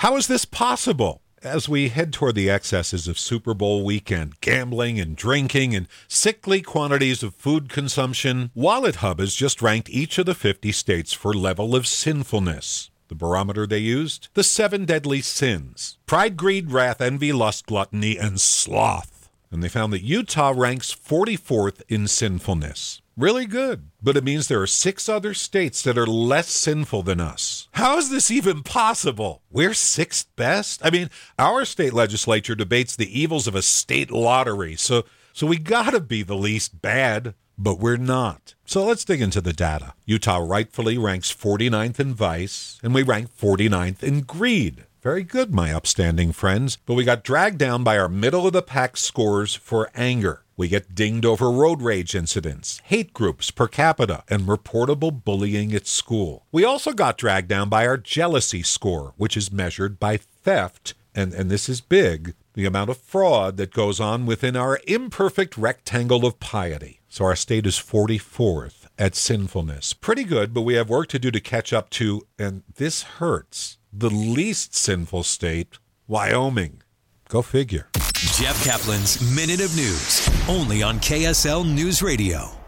How is this possible? As we head toward the excesses of Super Bowl weekend, gambling and drinking and sickly quantities of food consumption, WalletHub has just ranked each of the 50 states for level of sinfulness. The barometer they used? The seven deadly sins pride, greed, wrath, envy, lust, gluttony, and sloth. And they found that Utah ranks 44th in sinfulness. Really good. But it means there are six other states that are less sinful than us. How is this even possible? We're sixth best? I mean, our state legislature debates the evils of a state lottery, so so we gotta be the least bad, but we're not. So let's dig into the data. Utah rightfully ranks 49th in vice, and we rank 49th in greed. Very good, my upstanding friends, but we got dragged down by our middle of the pack scores for anger. We get dinged over road rage incidents, hate groups per capita, and reportable bullying at school. We also got dragged down by our jealousy score, which is measured by theft, and, and this is big, the amount of fraud that goes on within our imperfect rectangle of piety. So our state is 44th at sinfulness. Pretty good, but we have work to do to catch up to, and this hurts, the least sinful state, Wyoming. Go figure. Jeff Caplan's Minute of News, only on KSL News Radio.